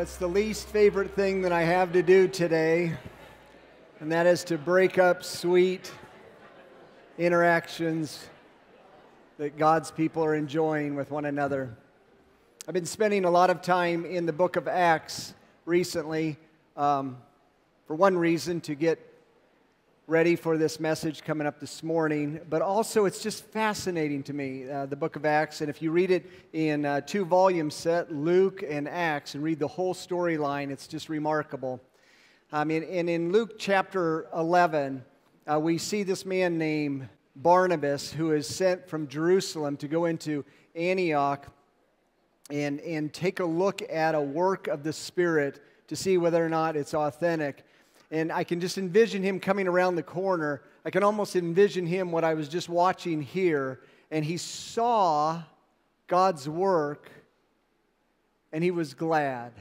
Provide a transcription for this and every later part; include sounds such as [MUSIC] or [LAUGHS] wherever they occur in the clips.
what's the least favorite thing that I have to do today, and that is to break up sweet interactions that God's people are enjoying with one another. I've been spending a lot of time in the book of Acts recently, um, for one reason, to get ready for this message coming up this morning, but also it's just fascinating to me, uh, the book of Acts. And if you read it in uh, two volume set, Luke and Acts, and read the whole storyline, it's just remarkable. I mean, and in Luke chapter 11, uh, we see this man named Barnabas who is sent from Jerusalem to go into Antioch and, and take a look at a work of the Spirit to see whether or not it's authentic. And I can just envision him coming around the corner. I can almost envision him what I was just watching here. And he saw God's work and he was glad.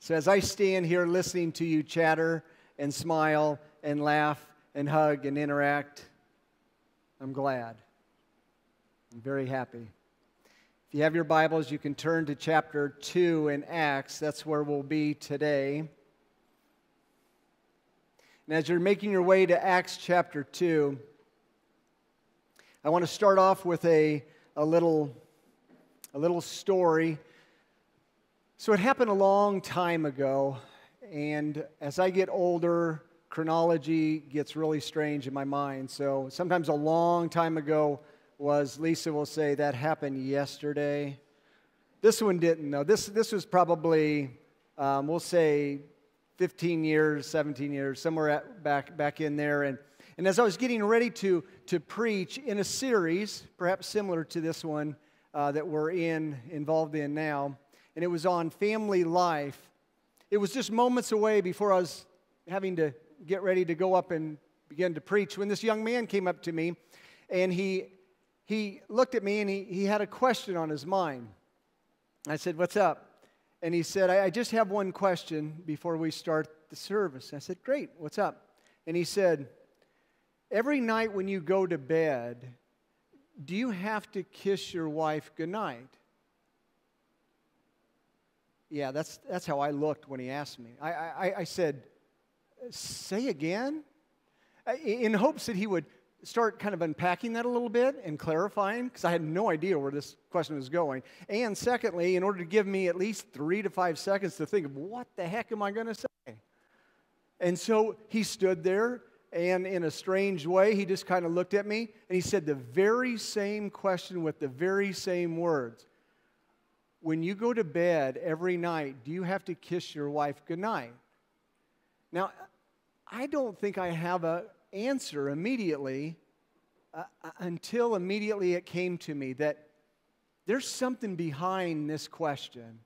So as I stand here listening to you chatter and smile and laugh and hug and interact, I'm glad. I'm very happy. If you have your Bibles, you can turn to chapter 2 in Acts. That's where we'll be today. And as you're making your way to Acts chapter 2, I want to start off with a, a, little, a little story. So it happened a long time ago, and as I get older, chronology gets really strange in my mind. So sometimes a long time ago was, Lisa will say, that happened yesterday. This one didn't, though. This, this was probably, um, we'll say, 15 years, 17 years, somewhere at, back, back in there. And, and as I was getting ready to, to preach in a series, perhaps similar to this one uh, that we're in, involved in now, and it was on family life, it was just moments away before I was having to get ready to go up and begin to preach when this young man came up to me and he, he looked at me and he, he had a question on his mind. I said, What's up? And he said, I, I just have one question before we start the service. I said, Great, what's up? And he said, Every night when you go to bed, do you have to kiss your wife goodnight? Yeah, that's, that's how I looked when he asked me. I, I, I said, Say again? In hopes that he would start kind of unpacking that a little bit and clarifying because I had no idea where this question was going. And secondly, in order to give me at least three to five seconds to think of what the heck am I going to say? And so he stood there, and in a strange way, he just kind of looked at me and he said the very same question with the very same words. When you go to bed every night, do you have to kiss your wife goodnight? Now, I don't think I have a answer immediately uh, uh, until immediately it came to me that there's something behind this question.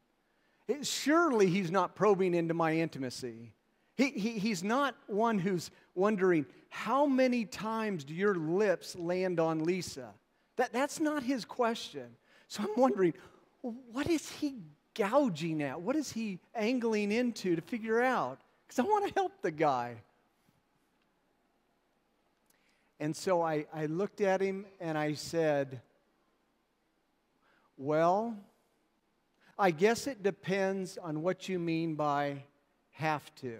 It, surely he's not probing into my intimacy. He, he, he's not one who's wondering, how many times do your lips land on Lisa? That, that's not his question. So I'm wondering, what is he gouging at? What is he angling into to figure out? Because I want to help the guy. And so I, I looked at him and I said, Well, I guess it depends on what you mean by have to.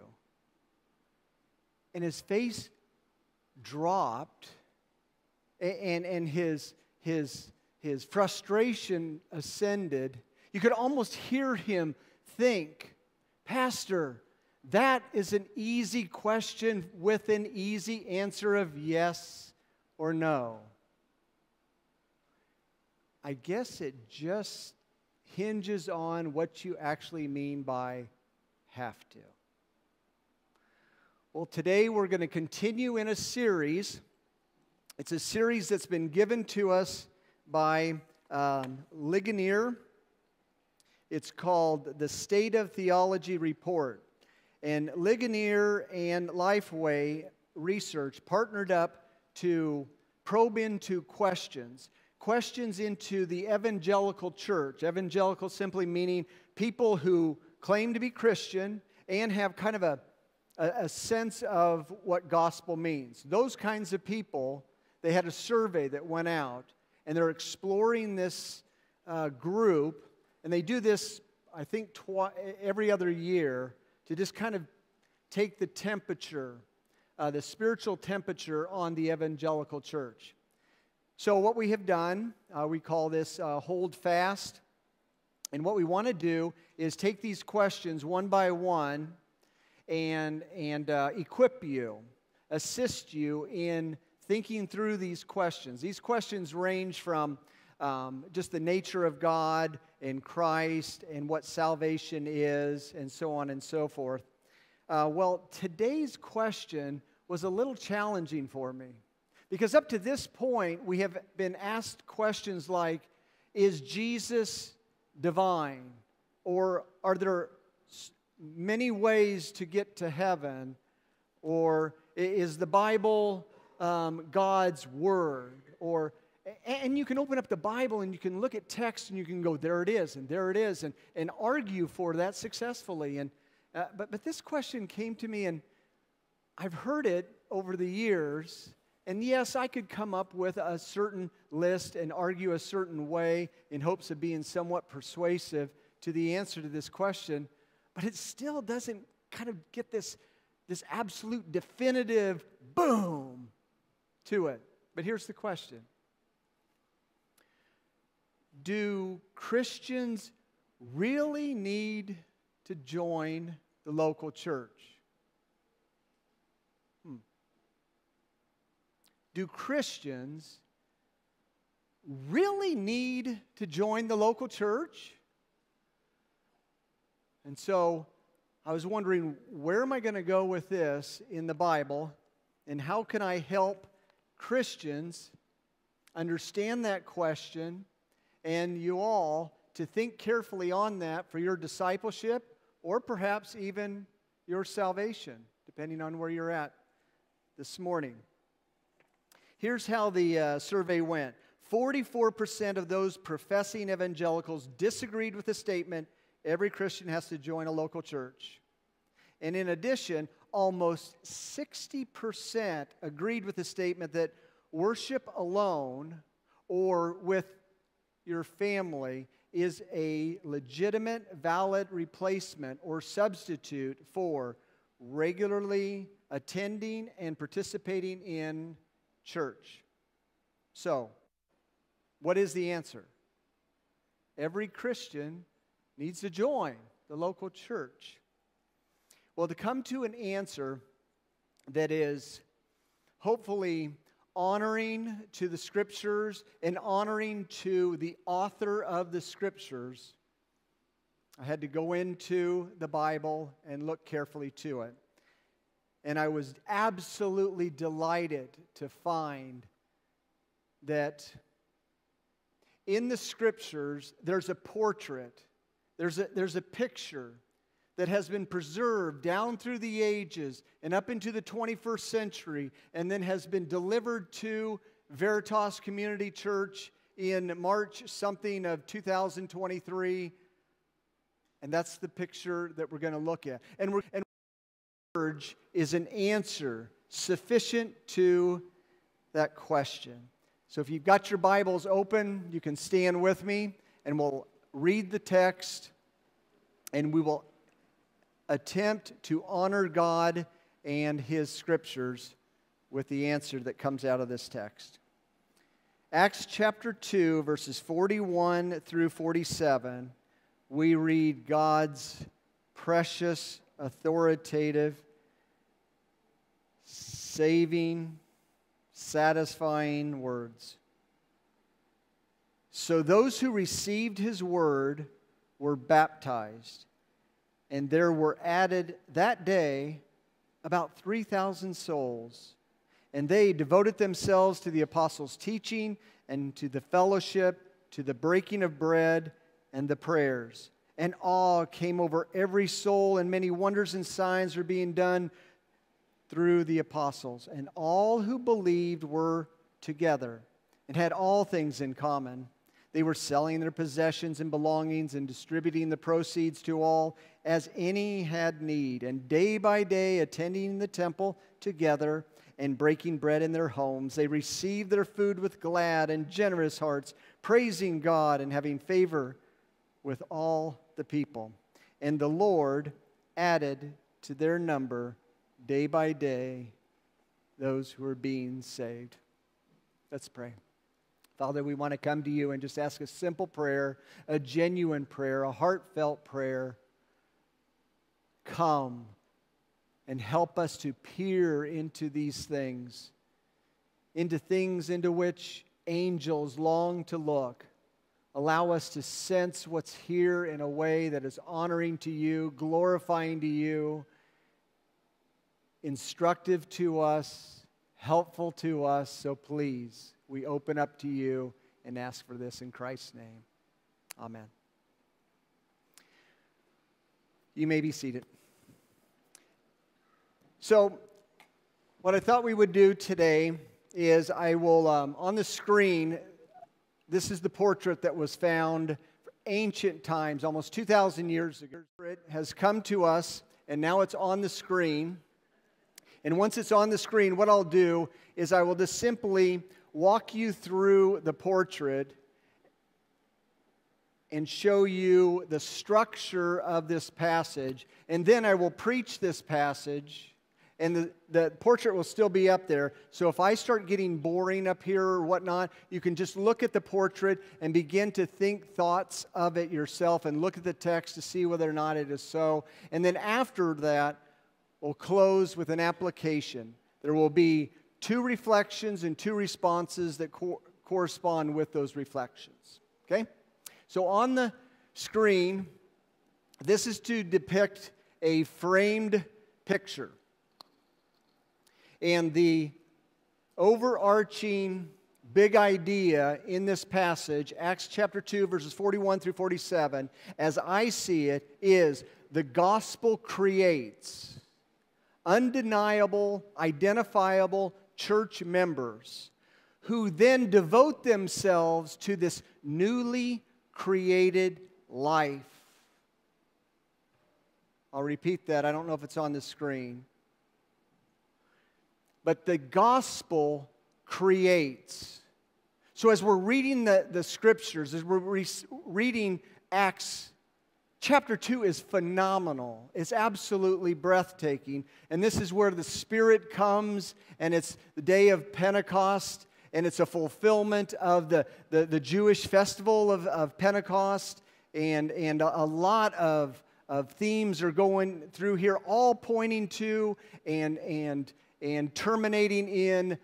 And his face dropped, and, and his, his, his frustration ascended. You could almost hear him think, Pastor, that is an easy question with an easy answer of yes or no. I guess it just hinges on what you actually mean by have to. Well, today we're going to continue in a series. It's a series that's been given to us by um, Ligonier. It's called The State of Theology Report. And Ligonier and Lifeway Research partnered up to probe into questions, questions into the evangelical church. Evangelical simply meaning people who claim to be Christian and have kind of a, a, a sense of what gospel means. Those kinds of people, they had a survey that went out, and they're exploring this uh, group, and they do this I think, twi- every other year to just kind of take the temperature, uh, the spiritual temperature on the evangelical church. So, what we have done, uh, we call this uh, hold fast. And what we want to do is take these questions one by one and, and uh, equip you, assist you in thinking through these questions. These questions range from um, just the nature of God and Christ and what salvation is, and so on and so forth. Uh, well, today's question was a little challenging for me because up to this point, we have been asked questions like Is Jesus divine? Or are there many ways to get to heaven? Or is the Bible um, God's Word? Or and you can open up the Bible and you can look at text and you can go, there it is, and there it is, and, and argue for that successfully. And, uh, but, but this question came to me, and I've heard it over the years. And yes, I could come up with a certain list and argue a certain way in hopes of being somewhat persuasive to the answer to this question, but it still doesn't kind of get this, this absolute definitive boom to it. But here's the question do Christians really need to join the local church? Hmm. Do Christians really need to join the local church? And so I was wondering, where am I going to go with this in the Bible? And how can I help Christians understand that question and you all to think carefully on that for your discipleship or perhaps even your salvation, depending on where you're at this morning. Here's how the uh, survey went 44% of those professing evangelicals disagreed with the statement every Christian has to join a local church. And in addition, almost 60% agreed with the statement that worship alone or with your family is a legitimate, valid replacement or substitute for regularly attending and participating in church. So, what is the answer? Every Christian needs to join the local church. Well, to come to an answer that is hopefully honoring to the scriptures and honoring to the author of the scriptures, I had to go into the Bible and look carefully to it. And I was absolutely delighted to find that in the scriptures, there's a portrait, there's a, there's a picture that has been preserved down through the ages and up into the 21st century, and then has been delivered to Veritas Community Church in March something of 2023. And that's the picture that we're going to look at. And, we're, and urge is an answer sufficient to that question. So if you've got your Bibles open, you can stand with me and we'll read the text and we will attempt to honor God and His scriptures with the answer that comes out of this text. Acts chapter 2, verses 41 through 47, we read God's precious, authoritative, saving, satisfying words. So those who received his word were baptized and there were added that day about 3,000 souls. And they devoted themselves to the apostles' teaching and to the fellowship, to the breaking of bread and the prayers. And awe came over every soul, and many wonders and signs were being done through the apostles. And all who believed were together and had all things in common they were selling their possessions and belongings and distributing the proceeds to all as any had need, and day by day attending the temple together and breaking bread in their homes. They received their food with glad and generous hearts, praising God and having favor with all the people. And the Lord added to their number day by day those who are being saved. Let's pray. Father, we want to come to you and just ask a simple prayer, a genuine prayer, a heartfelt prayer. Come and help us to peer into these things, into things into which angels long to look. Allow us to sense what's here in a way that is honoring to you, glorifying to you, instructive to us, helpful to us. So please we open up to you and ask for this in Christ's name. Amen. You may be seated. So, what I thought we would do today is I will, um, on the screen, this is the portrait that was found ancient times, almost 2,000 years ago. It has come to us, and now it's on the screen. And once it's on the screen, what I'll do is I will just simply walk you through the portrait and show you the structure of this passage. And then I will preach this passage, and the, the portrait will still be up there. So if I start getting boring up here or whatnot, you can just look at the portrait and begin to think thoughts of it yourself and look at the text to see whether or not it is so. And then after that, we'll close with an application. There will be two reflections and two responses that co- correspond with those reflections. Okay? So on the screen, this is to depict a framed picture. And the overarching big idea in this passage, Acts chapter 2, verses 41 through 47, as I see it, is the gospel creates undeniable, identifiable church members who then devote themselves to this newly created life. I'll repeat that. I don't know if it's on the screen. But the gospel creates. So, as we're reading the, the scriptures, as we're re- reading Acts Chapter 2 is phenomenal. It's absolutely breathtaking. And this is where the Spirit comes, and it's the day of Pentecost, and it's a fulfillment of the, the, the Jewish festival of, of Pentecost. And, and a, a lot of, of themes are going through here, all pointing to and, and, and terminating in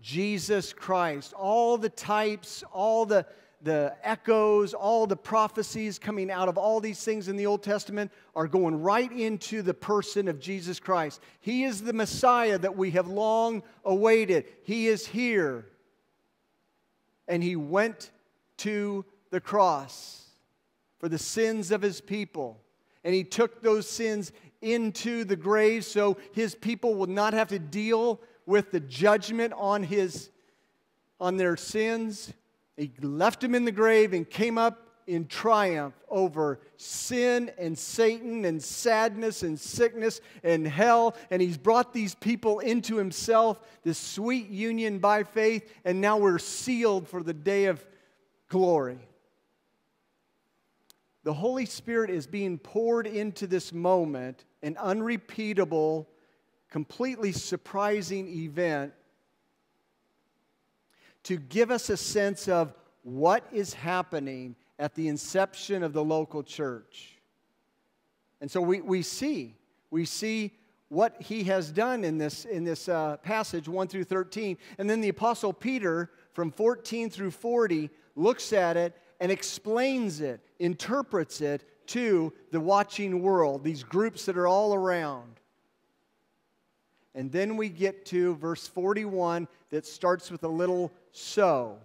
Jesus Christ. All the types, all the the echoes, all the prophecies coming out of all these things in the Old Testament are going right into the person of Jesus Christ. He is the Messiah that we have long awaited. He is here. And he went to the cross for the sins of his people. And he took those sins into the grave so his people would not have to deal with the judgment on his on their sins he left him in the grave and came up in triumph over sin and Satan and sadness and sickness and hell. And he's brought these people into himself, this sweet union by faith, and now we're sealed for the day of glory. The Holy Spirit is being poured into this moment, an unrepeatable, completely surprising event to give us a sense of what is happening at the inception of the local church. And so we, we see, we see what he has done in this, in this uh, passage 1 through 13. And then the Apostle Peter, from 14 through 40, looks at it and explains it, interprets it to the watching world, these groups that are all around. And then we get to verse 41 that starts with a little so,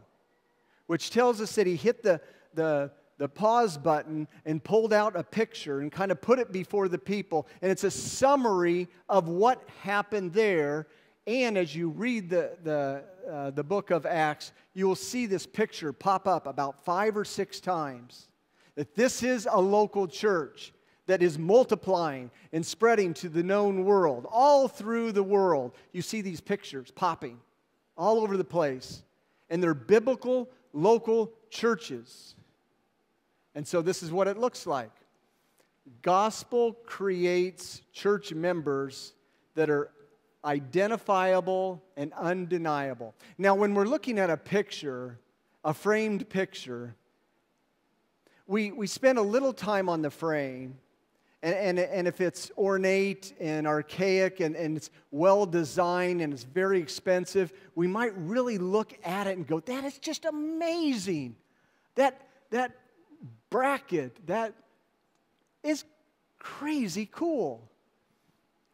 which tells us that he hit the, the, the pause button and pulled out a picture and kind of put it before the people. And it's a summary of what happened there. And as you read the, the, uh, the book of Acts, you will see this picture pop up about five or six times. That this is a local church that is multiplying and spreading to the known world. All through the world, you see these pictures popping all over the place. And they're biblical, local churches. And so this is what it looks like. gospel creates church members that are identifiable and undeniable. Now, when we're looking at a picture, a framed picture, we, we spend a little time on the frame, and, and, and if it's ornate and archaic and, and it's well designed and it's very expensive, we might really look at it and go, that is just amazing. That, that bracket, that is crazy cool.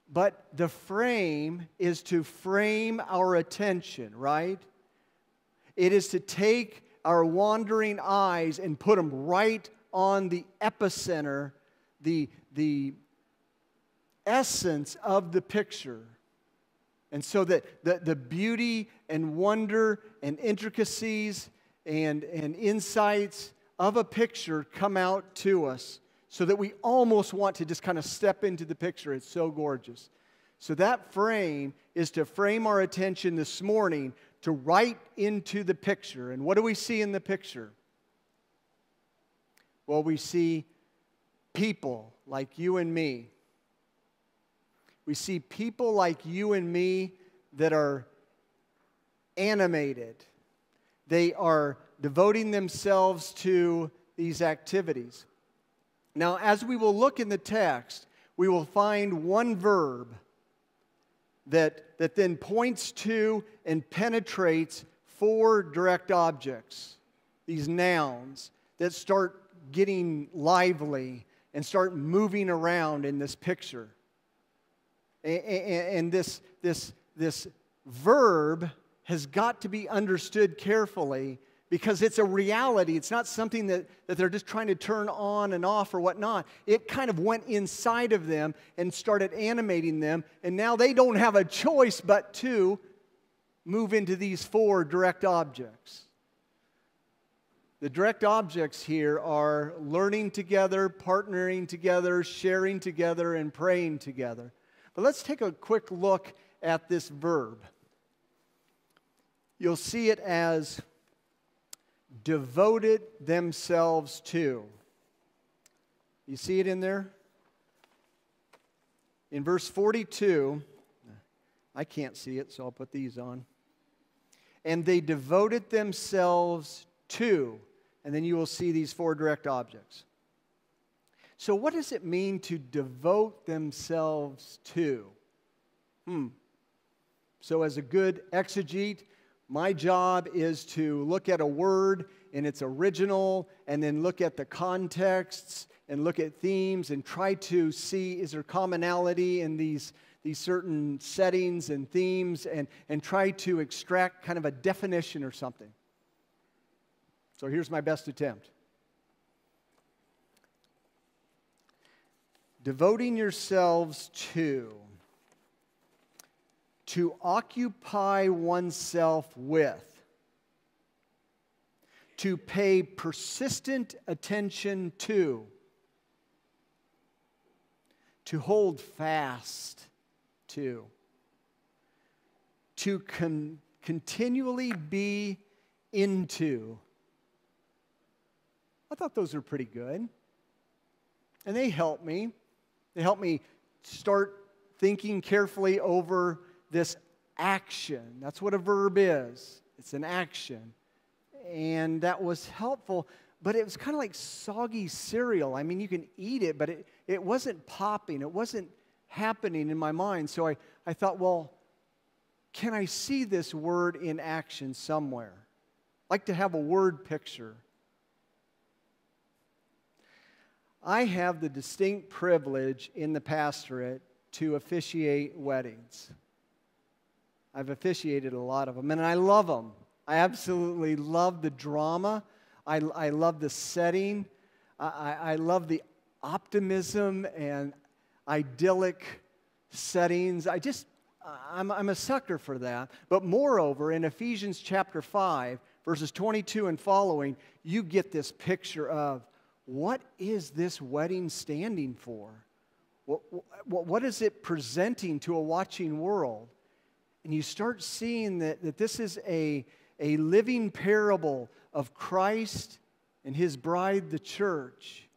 But the frame is to frame our attention, right? It is to take our wandering eyes and put them right on the epicenter, the, the essence of the picture. And so that the, the beauty and wonder and intricacies and, and insights of a picture come out to us so that we almost want to just kind of step into the picture. It's so gorgeous. So, that frame is to frame our attention this morning to right into the picture. And what do we see in the picture? Well, we see people like you and me. We see people like you and me that are animated. They are devoting themselves to these activities. Now, as we will look in the text, we will find one verb that, that then points to and penetrates four direct objects, these nouns that start getting lively and start moving around in this picture. And, and this, this, this verb has got to be understood carefully because it's a reality. It's not something that, that they're just trying to turn on and off or whatnot. It kind of went inside of them and started animating them, and now they don't have a choice but to move into these four direct objects. The direct objects here are learning together, partnering together, sharing together, and praying together. But let's take a quick look at this verb. You'll see it as devoted themselves to. You see it in there? In verse 42, I can't see it, so I'll put these on. And they devoted themselves to, and then you will see these four direct objects. So, what does it mean to devote themselves to? Hmm. So, as a good exegete, my job is to look at a word in its original and then look at the contexts and look at themes and try to see is there commonality in these, these certain settings and themes and, and try to extract kind of a definition or something. So here's my best attempt. Devoting yourselves to to occupy oneself with, to pay persistent attention to, to hold fast to, to con- continually be into. I thought those were pretty good. And they help me. They help me start thinking carefully over this action. That's what a verb is it's an action. And that was helpful, but it was kind of like soggy cereal. I mean, you can eat it, but it, it wasn't popping, it wasn't happening in my mind. So I, I thought, well, can I see this word in action somewhere? Like to have a word picture. I have the distinct privilege in the pastorate to officiate weddings. I've officiated a lot of them, and I love them. I absolutely love the drama. I, I love the setting. I, I love the optimism and idyllic settings. I just, I'm, I'm a sucker for that. But moreover, in Ephesians chapter 5, verses 22 and following, you get this picture of what is this wedding standing for? What, what, what is it presenting to a watching world? And you start seeing that, that this is a, a living parable of Christ and his bride, the church.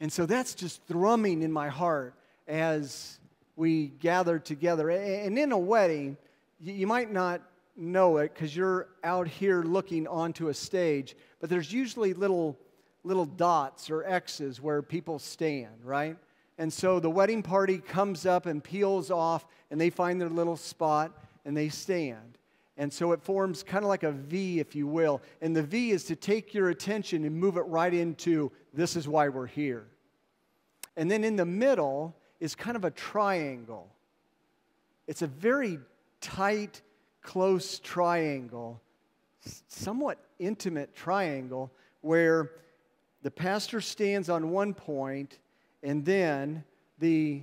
And so that's just thrumming in my heart as we gather together. And in a wedding, you might not know it because you're out here looking onto a stage, but there's usually little, little dots or X's where people stand, right? And so the wedding party comes up and peels off, and they find their little spot and they stand. And so it forms kind of like a V, if you will. And the V is to take your attention and move it right into this is why we're here. And then in the middle is kind of a triangle. It's a very tight, close triangle, somewhat intimate triangle, where the pastor stands on one point, and then the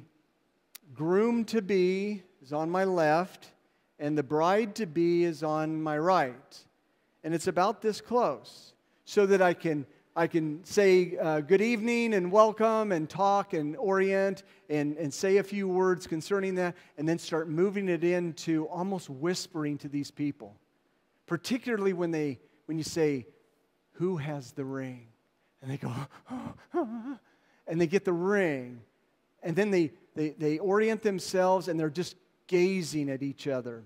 groom to be is on my left, and the bride to be is on my right. And it's about this close so that I can, I can say uh, good evening and welcome and talk and orient and, and say a few words concerning that and then start moving it into almost whispering to these people. Particularly when, they, when you say, Who has the ring? And they go, [LAUGHS] and they get the ring. And then they, they, they orient themselves and they're just gazing at each other.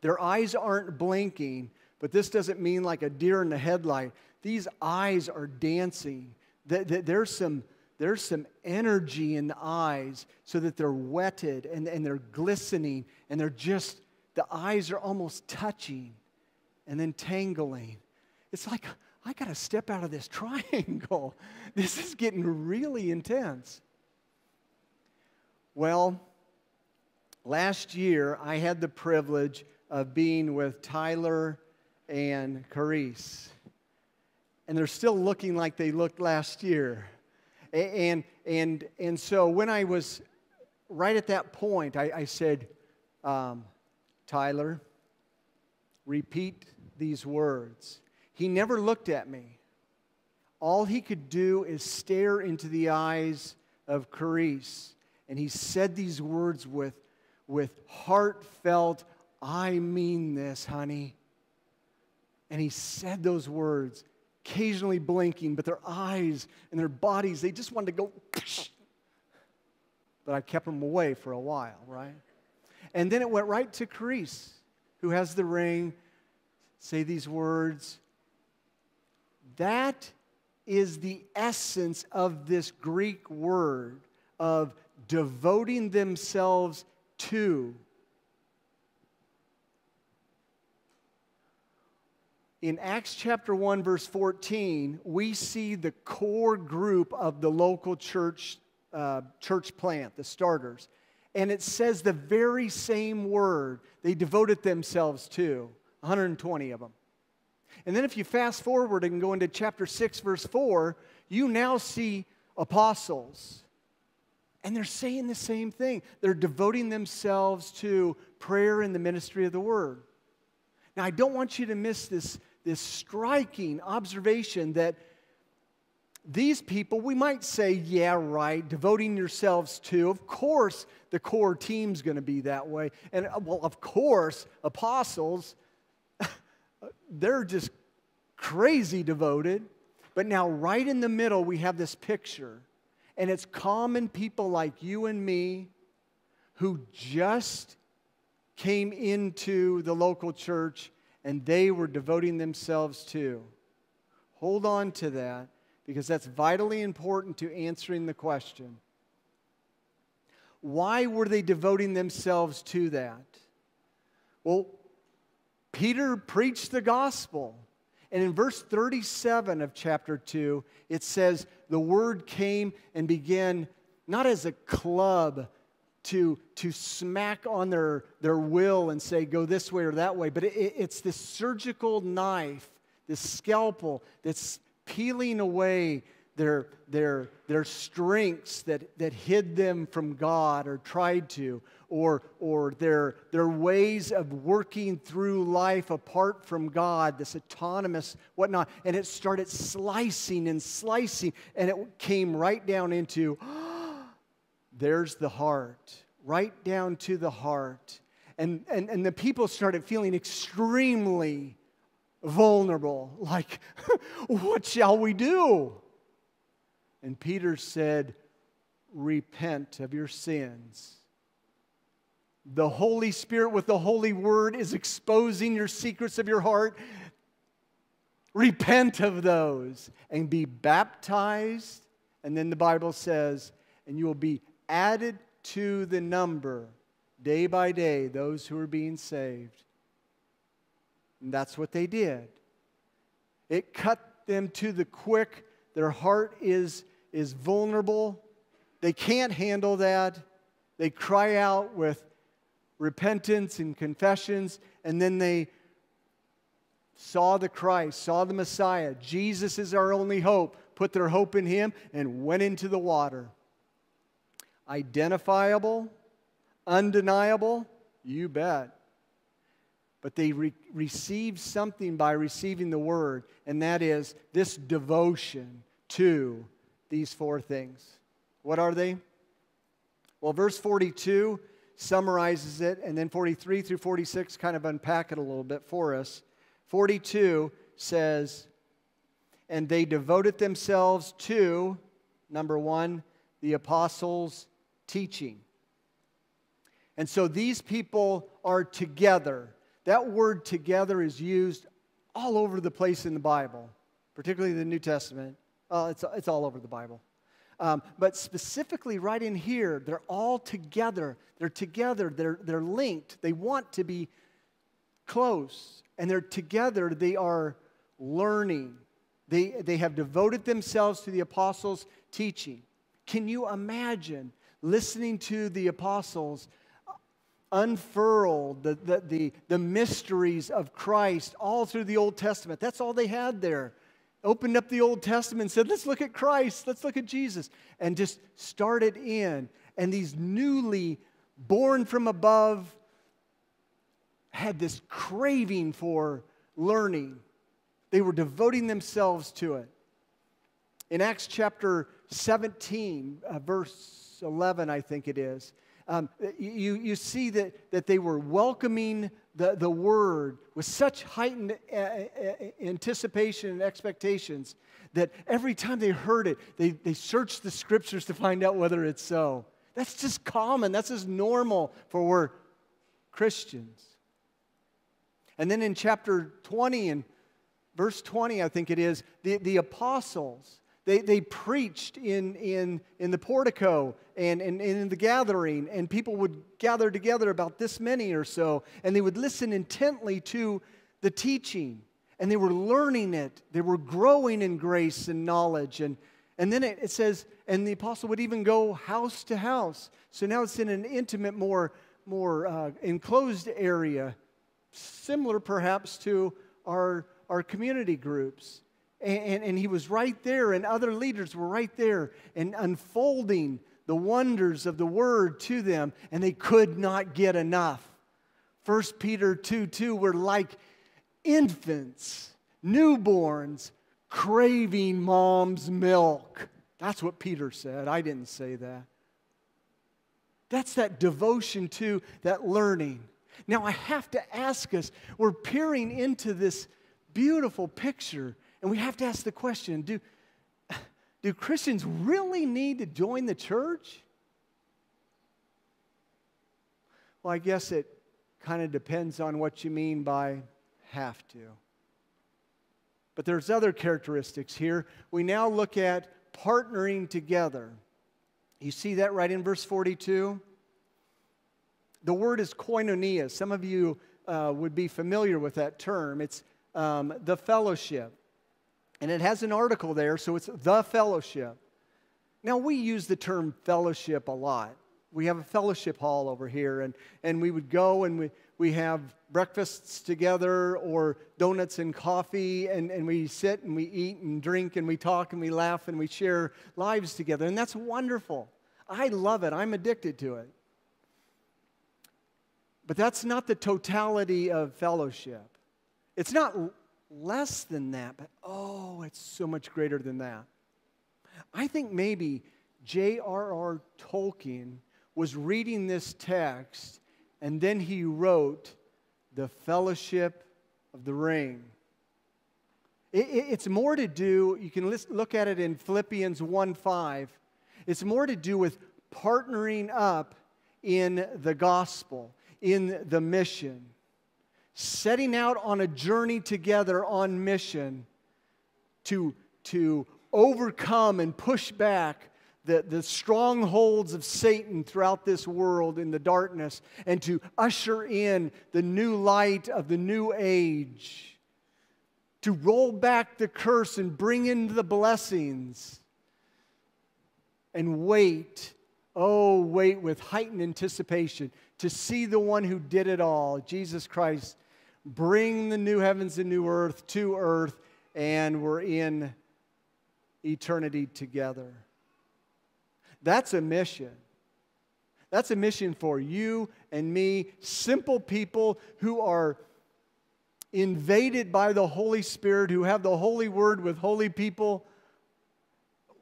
Their eyes aren't blinking, but this doesn't mean like a deer in the headlight. These eyes are dancing. There's some, there's some energy in the eyes so that they're wetted and, and they're glistening and they're just, the eyes are almost touching and then tangling. It's like, I got to step out of this [LAUGHS] triangle. This is getting really intense. Well, last year I had the privilege of being with Tyler and Carice. And they're still looking like they looked last year. And, and, and so when I was right at that point, I, I said, um, Tyler, repeat these words. He never looked at me. All he could do is stare into the eyes of Carice. And he said these words with, with heartfelt I mean this, honey. And he said those words, occasionally blinking, but their eyes and their bodies, they just wanted to go. But I kept them away for a while, right? And then it went right to Carice, who has the ring, say these words. That is the essence of this Greek word of devoting themselves to in Acts chapter 1, verse 14, we see the core group of the local church, uh, church plant, the starters. And it says the very same word they devoted themselves to 120 of them. And then if you fast forward and go into chapter 6, verse 4, you now see apostles. And they're saying the same thing. They're devoting themselves to prayer and the ministry of the word. Now, I don't want you to miss this this striking observation that these people, we might say, yeah, right, devoting yourselves to, of course, the core team's going to be that way. And, uh, well, of course, apostles, they're just crazy devoted. But now, right in the middle, we have this picture. And it's common people like you and me who just came into the local church and they were devoting themselves to. Hold on to that because that's vitally important to answering the question. Why were they devoting themselves to that? Well, Peter preached the gospel. And in verse 37 of chapter 2, it says, The word came and began not as a club to, to smack on their, their will and say, go this way or that way. But it, it's this surgical knife, this scalpel that's peeling away their, their, their strengths that, that hid them from God or tried to, or, or their, their ways of working through life apart from God, this autonomous whatnot. And it started slicing and slicing, and it came right down into, [GASPS] there's the heart, right down to the heart. And, and, and the people started feeling extremely vulnerable. Like, [LAUGHS] what shall we do? And Peter said, Repent of your sins. The Holy Spirit, with the Holy Word, is exposing your secrets of your heart. Repent of those and be baptized. And then the Bible says, and you will be added to the number day by day, those who are being saved. And that's what they did. It cut them to the quick. Their heart is, is vulnerable. They can't handle that. They cry out with repentance and confessions, and then they saw the Christ, saw the Messiah. Jesus is our only hope. Put their hope in Him and went into the water. Identifiable, undeniable, you bet. But they re- received something by receiving the word, and that is this devotion to these four things. What are they? Well, verse 42 summarizes it, and then 43 through 46 kind of unpack it a little bit for us. 42 says, And they devoted themselves to, number one, the apostles' teaching. And so these people are together. That word together is used all over the place in the Bible, particularly the New Testament. Uh, it's, it's all over the Bible. Um, but specifically, right in here, they're all together. They're together, they're, they're linked. They want to be close, and they're together. They are learning. They, they have devoted themselves to the apostles' teaching. Can you imagine listening to the apostles unfurl the, the, the, the, mysteries of Christ all through the Old Testament. That's all they had there. Opened up the Old Testament and said, let's look at Christ, let's look at Jesus, and just started in. And these newly born from above had this craving for learning. They were devoting themselves to it. In Acts chapter 17, uh, verse 11, I think it is, um, you, you see that, that they were welcoming the, the word with such heightened uh, uh, anticipation and expectations that every time they heard it, they, they searched the scriptures to find out whether it's so. That's just common, that's just normal for we're Christians. And then in chapter 20 and verse 20, I think it is, the, the apostles they, they preached in, in, in the portico and, and, and, in the gathering, and people would gather together about this many or so, and they would listen intently to the teaching, and they were learning it. They were growing in grace and knowledge. And, and then it, it says, and the apostle would even go house to house. So now it's in an intimate, more, more uh, enclosed area, similar perhaps to our, our community groups. And, and, he was right there, and other leaders were right there and unfolding the wonders of the word to them, and they could not get enough. 1 Peter 2 2 were like infants, newborns, craving mom's milk. That's what Peter said. I didn't say that. That's that devotion to that learning. Now, I have to ask us, we're peering into this beautiful picture and we have to ask the question do, do Christians really need to join the church? Well, I guess it kind of depends on what you mean by have to. But there's other characteristics here. We now look at partnering together. You see that right in verse 42? The word is koinonia. Some of you uh, would be familiar with that term. It's um, the fellowship. And it has an article there, so it's the fellowship. Now, we use the term fellowship a lot. We have a fellowship hall over here, and, and we would go and we, we have breakfasts together or donuts and coffee, and, and we sit and we eat and drink and we talk and we laugh and we share lives together. And that's wonderful. I love it, I'm addicted to it. But that's not the totality of fellowship. It's not less than that, but oh, it's so much greater than that. I think maybe J.R.R. Tolkien was reading this text and then he wrote The Fellowship of the Ring. It, it, it's more to do, you can list, look at it in Philippians 1 5. It's more to do with partnering up in the gospel, in the mission, setting out on a journey together on mission to, to overcome and push back the, the strongholds of Satan throughout this world in the darkness and to usher in the new light of the new age, to roll back the curse and bring in the blessings, and wait, oh, wait with heightened anticipation to see the one who did it all, Jesus Christ, bring the new heavens and new earth to earth, and we're in eternity together. That's a mission. That's a mission for you and me, simple people who are invaded by the Holy Spirit, who have the Holy Word with holy people.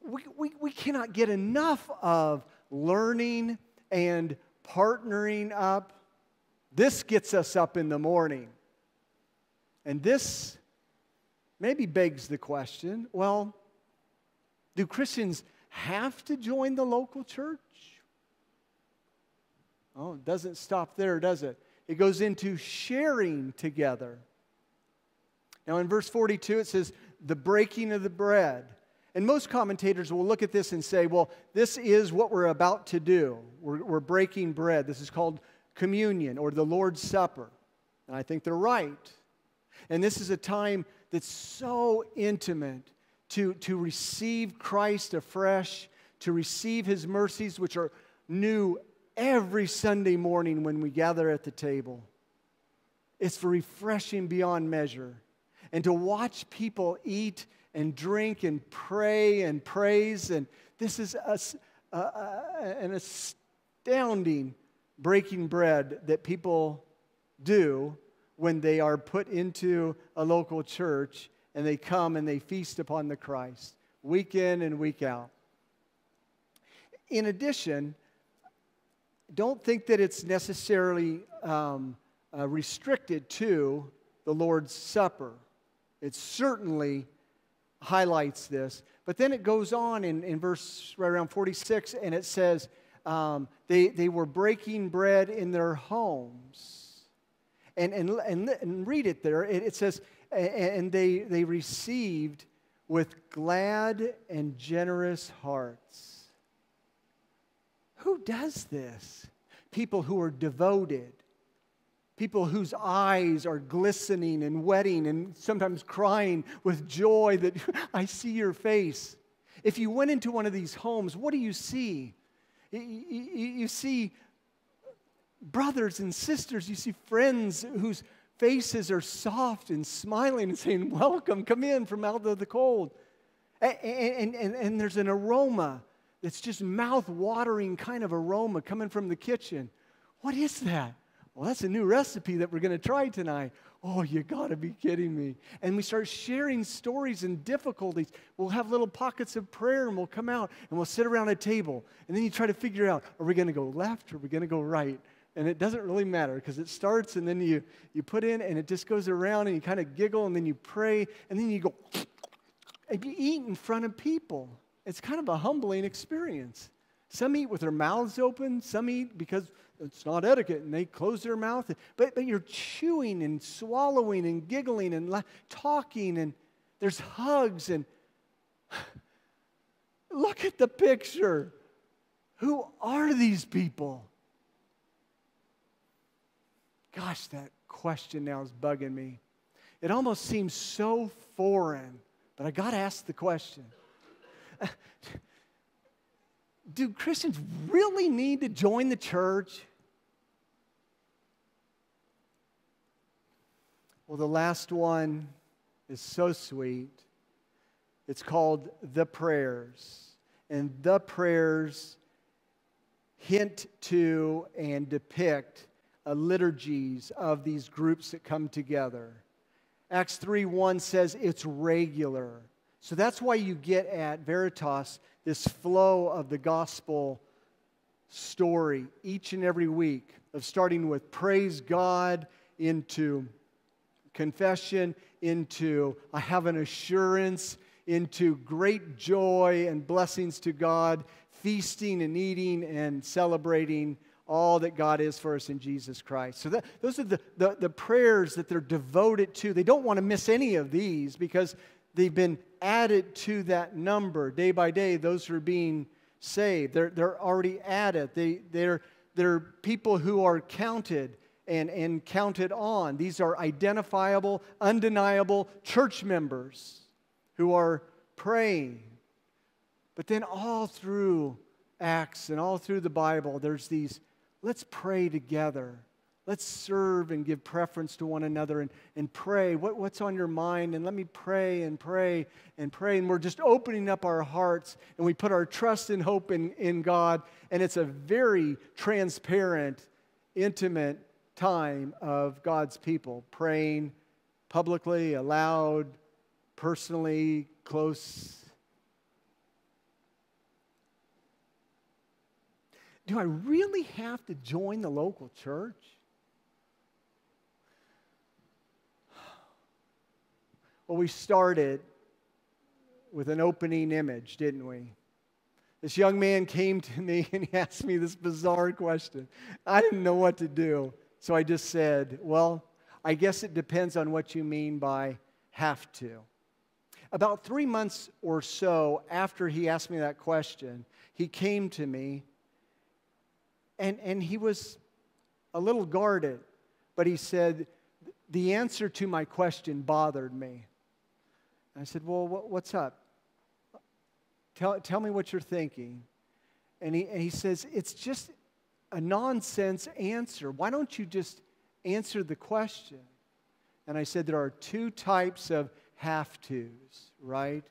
We, we, we cannot get enough of learning and partnering up. This gets us up in the morning. And this maybe begs the question well, do Christians have to join the local church? Oh, it doesn't stop there, does it? It goes into sharing together. Now, in verse 42, it says, the breaking of the bread. And most commentators will look at this and say, well, this is what we're about to do. We're, we're breaking bread. This is called communion or the Lord's Supper. And I think they're right. And this is a time that's so intimate to, to receive Christ afresh, to receive his mercies, which are new every Sunday morning when we gather at the table. It's refreshing beyond measure. And to watch people eat and drink and pray and praise. And this is a, a, a, an astounding breaking bread that people do when they are put into a local church and they come and they feast upon the Christ week in and week out. In addition, don't think that it's necessarily um, uh, restricted to the Lord's Supper. It certainly highlights this. But then it goes on in, in verse right around 46, and it says, um, they, they were breaking bread in their homes. And, and, and, and read it there. It, it says, and they, they received with glad and generous hearts. Who does this? People who are devoted, people whose eyes are glistening and wetting and sometimes crying with joy that [LAUGHS] I see your face. If you went into one of these homes, what do you see? You see brothers and sisters, you see friends whose faces are soft and smiling and saying, Welcome, come in from out of the cold. And, and, and, and there's an aroma that's just mouth watering kind of aroma coming from the kitchen. What is that? Well, that's a new recipe that we're going to try tonight. Oh, you got to be kidding me. And we start sharing stories and difficulties. We'll have little pockets of prayer and we'll come out and we'll sit around a table. And then you try to figure out are we going to go left or are we going to go right? And it doesn't really matter because it starts and then you, you put in and it just goes around and you kind of giggle and then you pray and then you go and you eat in front of people. It's kind of a humbling experience. Some eat with their mouths open, some eat because it's not etiquette and they close their mouth. But, but you're chewing and swallowing and giggling and la- talking and there's hugs and [SIGHS] look at the picture. Who are these people? Gosh, that question now is bugging me. It almost seems so foreign, but I got to ask the question [LAUGHS] Do Christians really need to join the church? Well, the last one is so sweet. It's called the prayers. And the prayers hint to and depict uh, liturgies of these groups that come together. Acts 3 1 says it's regular. So that's why you get at Veritas this flow of the gospel story each and every week of starting with praise God into confession into I have an assurance into great joy and blessings to God, feasting and eating and celebrating all that God is for us in Jesus Christ. So that, those are the, the, the prayers that they're devoted to. They don't want to miss any of these because they've been added to that number day by day. Those who are being saved, they're, they're already added. They, they're, they're people who are counted and, and counted on. These are identifiable, undeniable church members who are praying. But then all through Acts and all through the Bible, there's these let's pray together. Let's serve and give preference to one another and, and pray. What, what's on your mind? And let me pray and pray and pray. And we're just opening up our hearts and we put our trust and hope in, in God. And it's a very transparent, intimate time of God's people praying publicly, aloud, personally, close. Do I really have to join the local church? [SIGHS] Well, we started with an opening image, didn't we? This young man came to me [LAUGHS] and he asked me this bizarre question. I didn't know what to do. So I just said, Well, I guess it depends on what you mean by have to. About three months or so after he asked me that question, he came to me and, and he was a little guarded, but he said, The answer to my question bothered me. And I said, Well, what's up? Tell, tell me what you're thinking. And he, and he says, It's just a nonsense answer. Why don't you just answer the question? And I said, There are two types of have tos, right?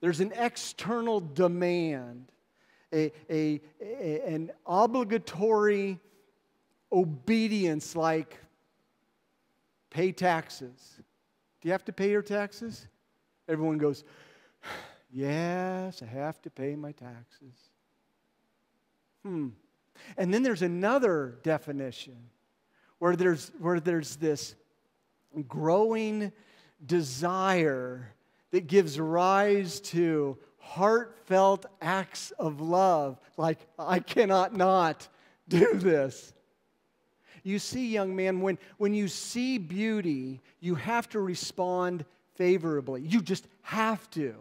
There's an external demand, a, a, a, an obligatory obedience like pay taxes. Do you have to pay your taxes? Everyone goes, Yes, I have to pay my taxes. Hmm. And then there's another definition where there's, where there's this growing desire that gives rise to heartfelt acts of love, like, I cannot not do this. You see, young man, when, when you see beauty, you have to respond favorably. You just have to.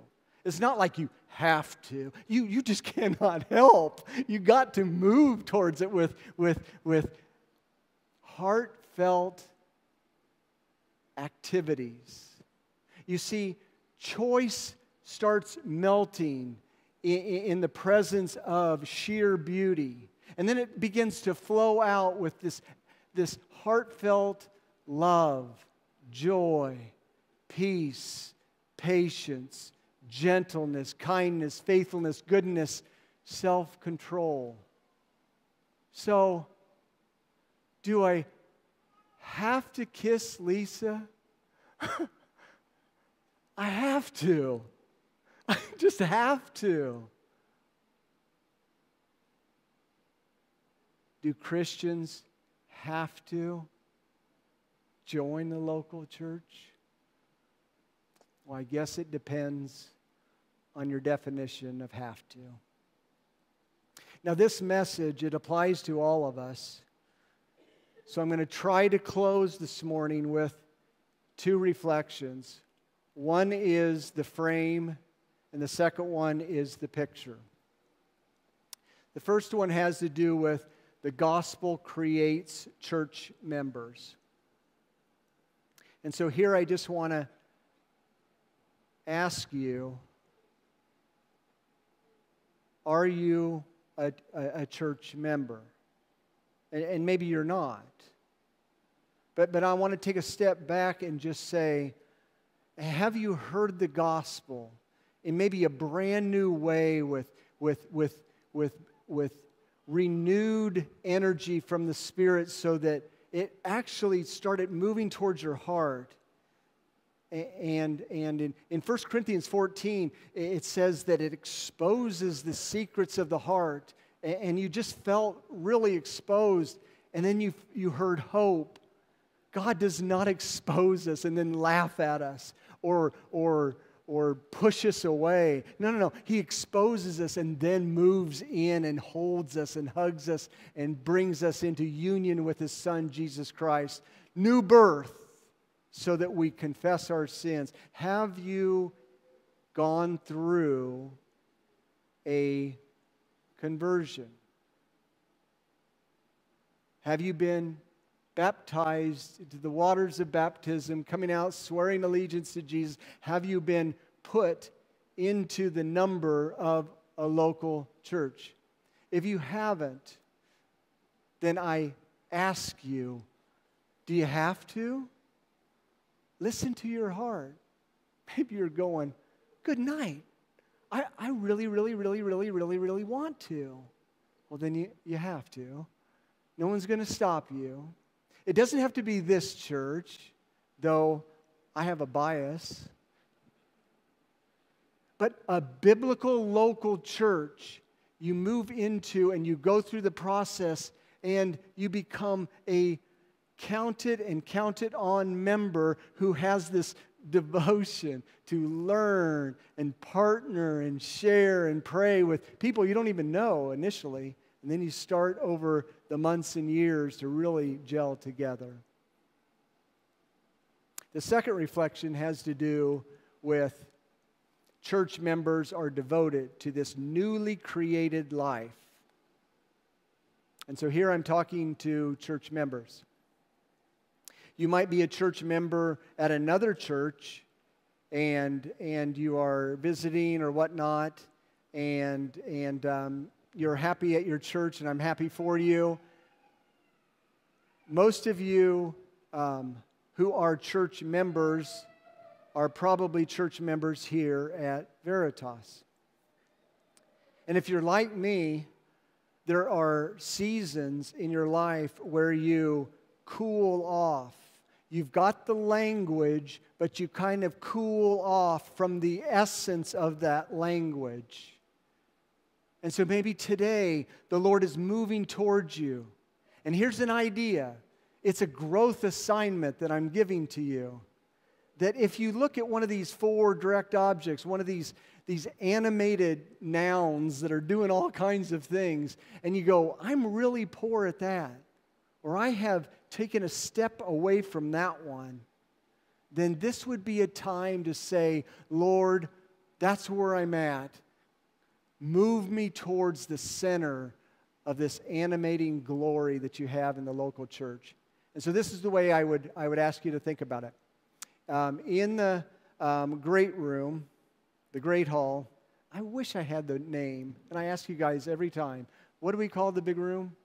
It's not like you have to. You, you just [LAUGHS] cannot help. You got to move towards it with, with, with heartfelt activities. You see, choice starts melting in, the presence of sheer beauty. And then it begins to flow out with this, this heartfelt love, joy, peace, patience, gentleness, kindness, faithfulness, goodness, self control. So, do I have to kiss Lisa? [LAUGHS] I have to. [LAUGHS] I just have to. Do Christians have to join the local church? Well, I guess it depends on your definition of have to. Now, this message, it applies to all of us. So I'm going to try to close this morning with two reflections. One is the frame, and the second one is the picture. The first one has to do with the gospel creates church members. And so here I just want to ask you are you a, a, a church member? And, and maybe you're not. But, but I want to take a step back and just say, have you heard the gospel in maybe a brand new way with, with, with, with, with renewed energy from the Spirit so that it actually started moving towards your heart? And, and in, in 1 Corinthians 14, it says that it exposes the secrets of the heart. And you just felt really exposed. And then you, you heard hope. God does not expose us and then laugh at us or, or, or push us away. No, no, no. He exposes us and then moves in and holds us and hugs us and brings us into union with His Son, Jesus Christ. New birth so that we confess our sins. Have you gone through a conversion? Have you been baptized into the waters of baptism, coming out swearing allegiance to Jesus? Have you been put into the number of a local church? If you haven't, then I ask you, do you have to? Listen to your heart. Maybe you're going, good night. I, I really, really, really, really, really, really want to. Well, then you, you have to. No one's going to stop you. It doesn't have to be this church, though I have a bias. But a biblical local church, you move into and you go through the process and you become a counted and counted on member who has this devotion to learn and partner and share and pray with people you don't even know initially. And then you start over the months and years to really gel together. The second reflection has to do with church members are devoted to this newly created life. And so here I'm talking to church members. You might be a church member at another church and, and you are visiting or whatnot, and, and um, you're happy at your church, and I'm happy for you. Most of you um, who are church members are probably church members here at Veritas. And if you're like me, there are seasons in your life where you cool off. You've got the language, but you kind of cool off from the essence of that language. And so maybe today the Lord is moving towards you. And here's an idea it's a growth assignment that I'm giving to you. That if you look at one of these four direct objects, one of these, these animated nouns that are doing all kinds of things, and you go, I'm really poor at that, or I have taken a step away from that one, then this would be a time to say, Lord, that's where I'm at move me towards the center of this animating glory that you have in the local church. And so, this is the way I would, I would ask you to think about it. Um, in the um, great room, the great hall, I wish I had the name, and I ask you guys every time what do we call the big room?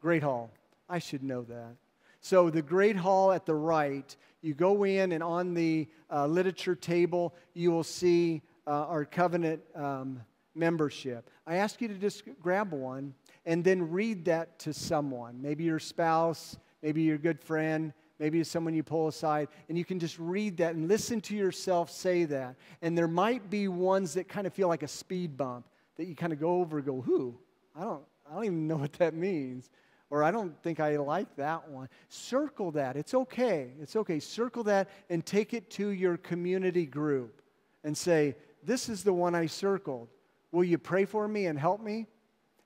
Great hall. I should know that. So, the great hall at the right, you go in, and on the uh, literature table, you will see uh, our covenant um, membership. I ask you to just grab one and then read that to someone, maybe your spouse, maybe your good friend, maybe someone you pull aside, and you can just read that and listen to yourself say that. And there might be ones that kind of feel like a speed bump that you kind of go over and go, who? I don't, I don't even know what that means. Or I don't think I like that one. Circle that. It's okay. It's okay. Circle that and take it to your community group and say, this is the one I circled. Will you pray for me and help me?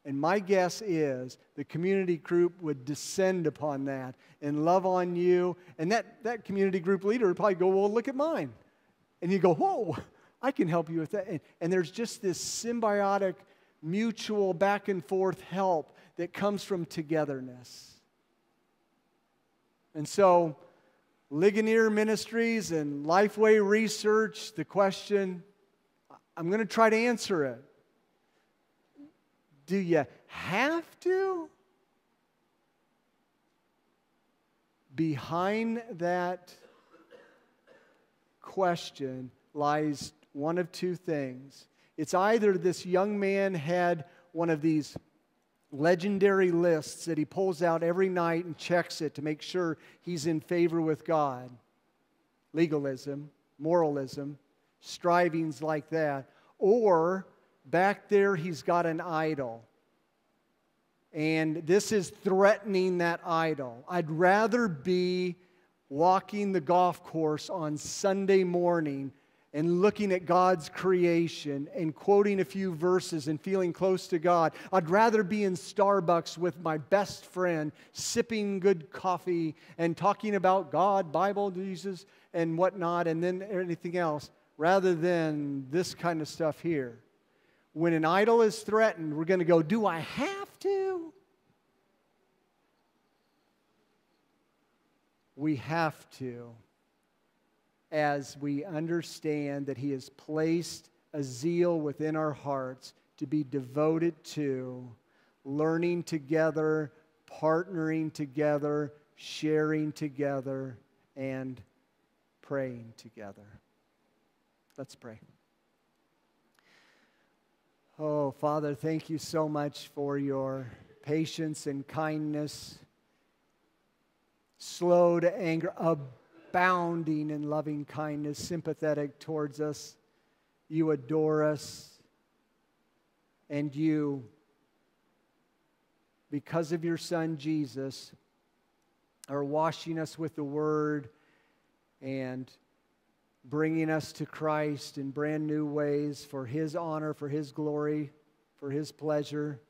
And my guess is the community group would descend upon that and love on you. And that, that community group leader would probably go, Well, look at mine. And you go, Whoa, I can help you with that. And, and there's just this symbiotic, mutual back and forth help that comes from togetherness. And so, Ligonier Ministries and Lifeway Research, the question I'm going to try to answer it. Do you have to? Behind that question lies one of two things. It's either this young man had one of these legendary lists that he pulls out every night and checks it to make sure he's in favor with God legalism, moralism, strivings like that. Or back there, he's got an idol. And this is threatening that idol. I'd rather be walking the golf course on Sunday morning and looking at God's creation and quoting a few verses and feeling close to God. I'd rather be in Starbucks with my best friend, sipping good coffee and talking about God, Bible, Jesus, and whatnot, and then anything else, rather than this kind of stuff here. When an idol is threatened, we're going to go, Do I have to? We have to as we understand that He has placed a zeal within our hearts to be devoted to learning together, partnering together, sharing together, and praying together. Let's pray. Oh, Father, thank you so much for your patience and kindness, slow to anger, abounding in loving kindness, sympathetic towards us. You adore us. And you, because of your Son Jesus, are washing us with the Word and bringing us to Christ in brand new ways for His honor, for His glory, for His pleasure.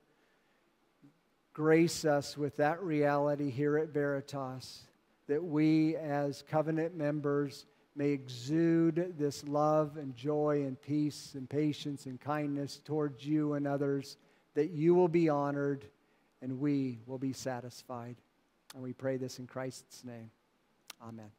Grace us with that reality here at Veritas that we, as covenant members, may exude this love and joy and peace and patience and kindness towards you and others, that you will be honored and we will be satisfied. And we pray this in Christ's name. Amen.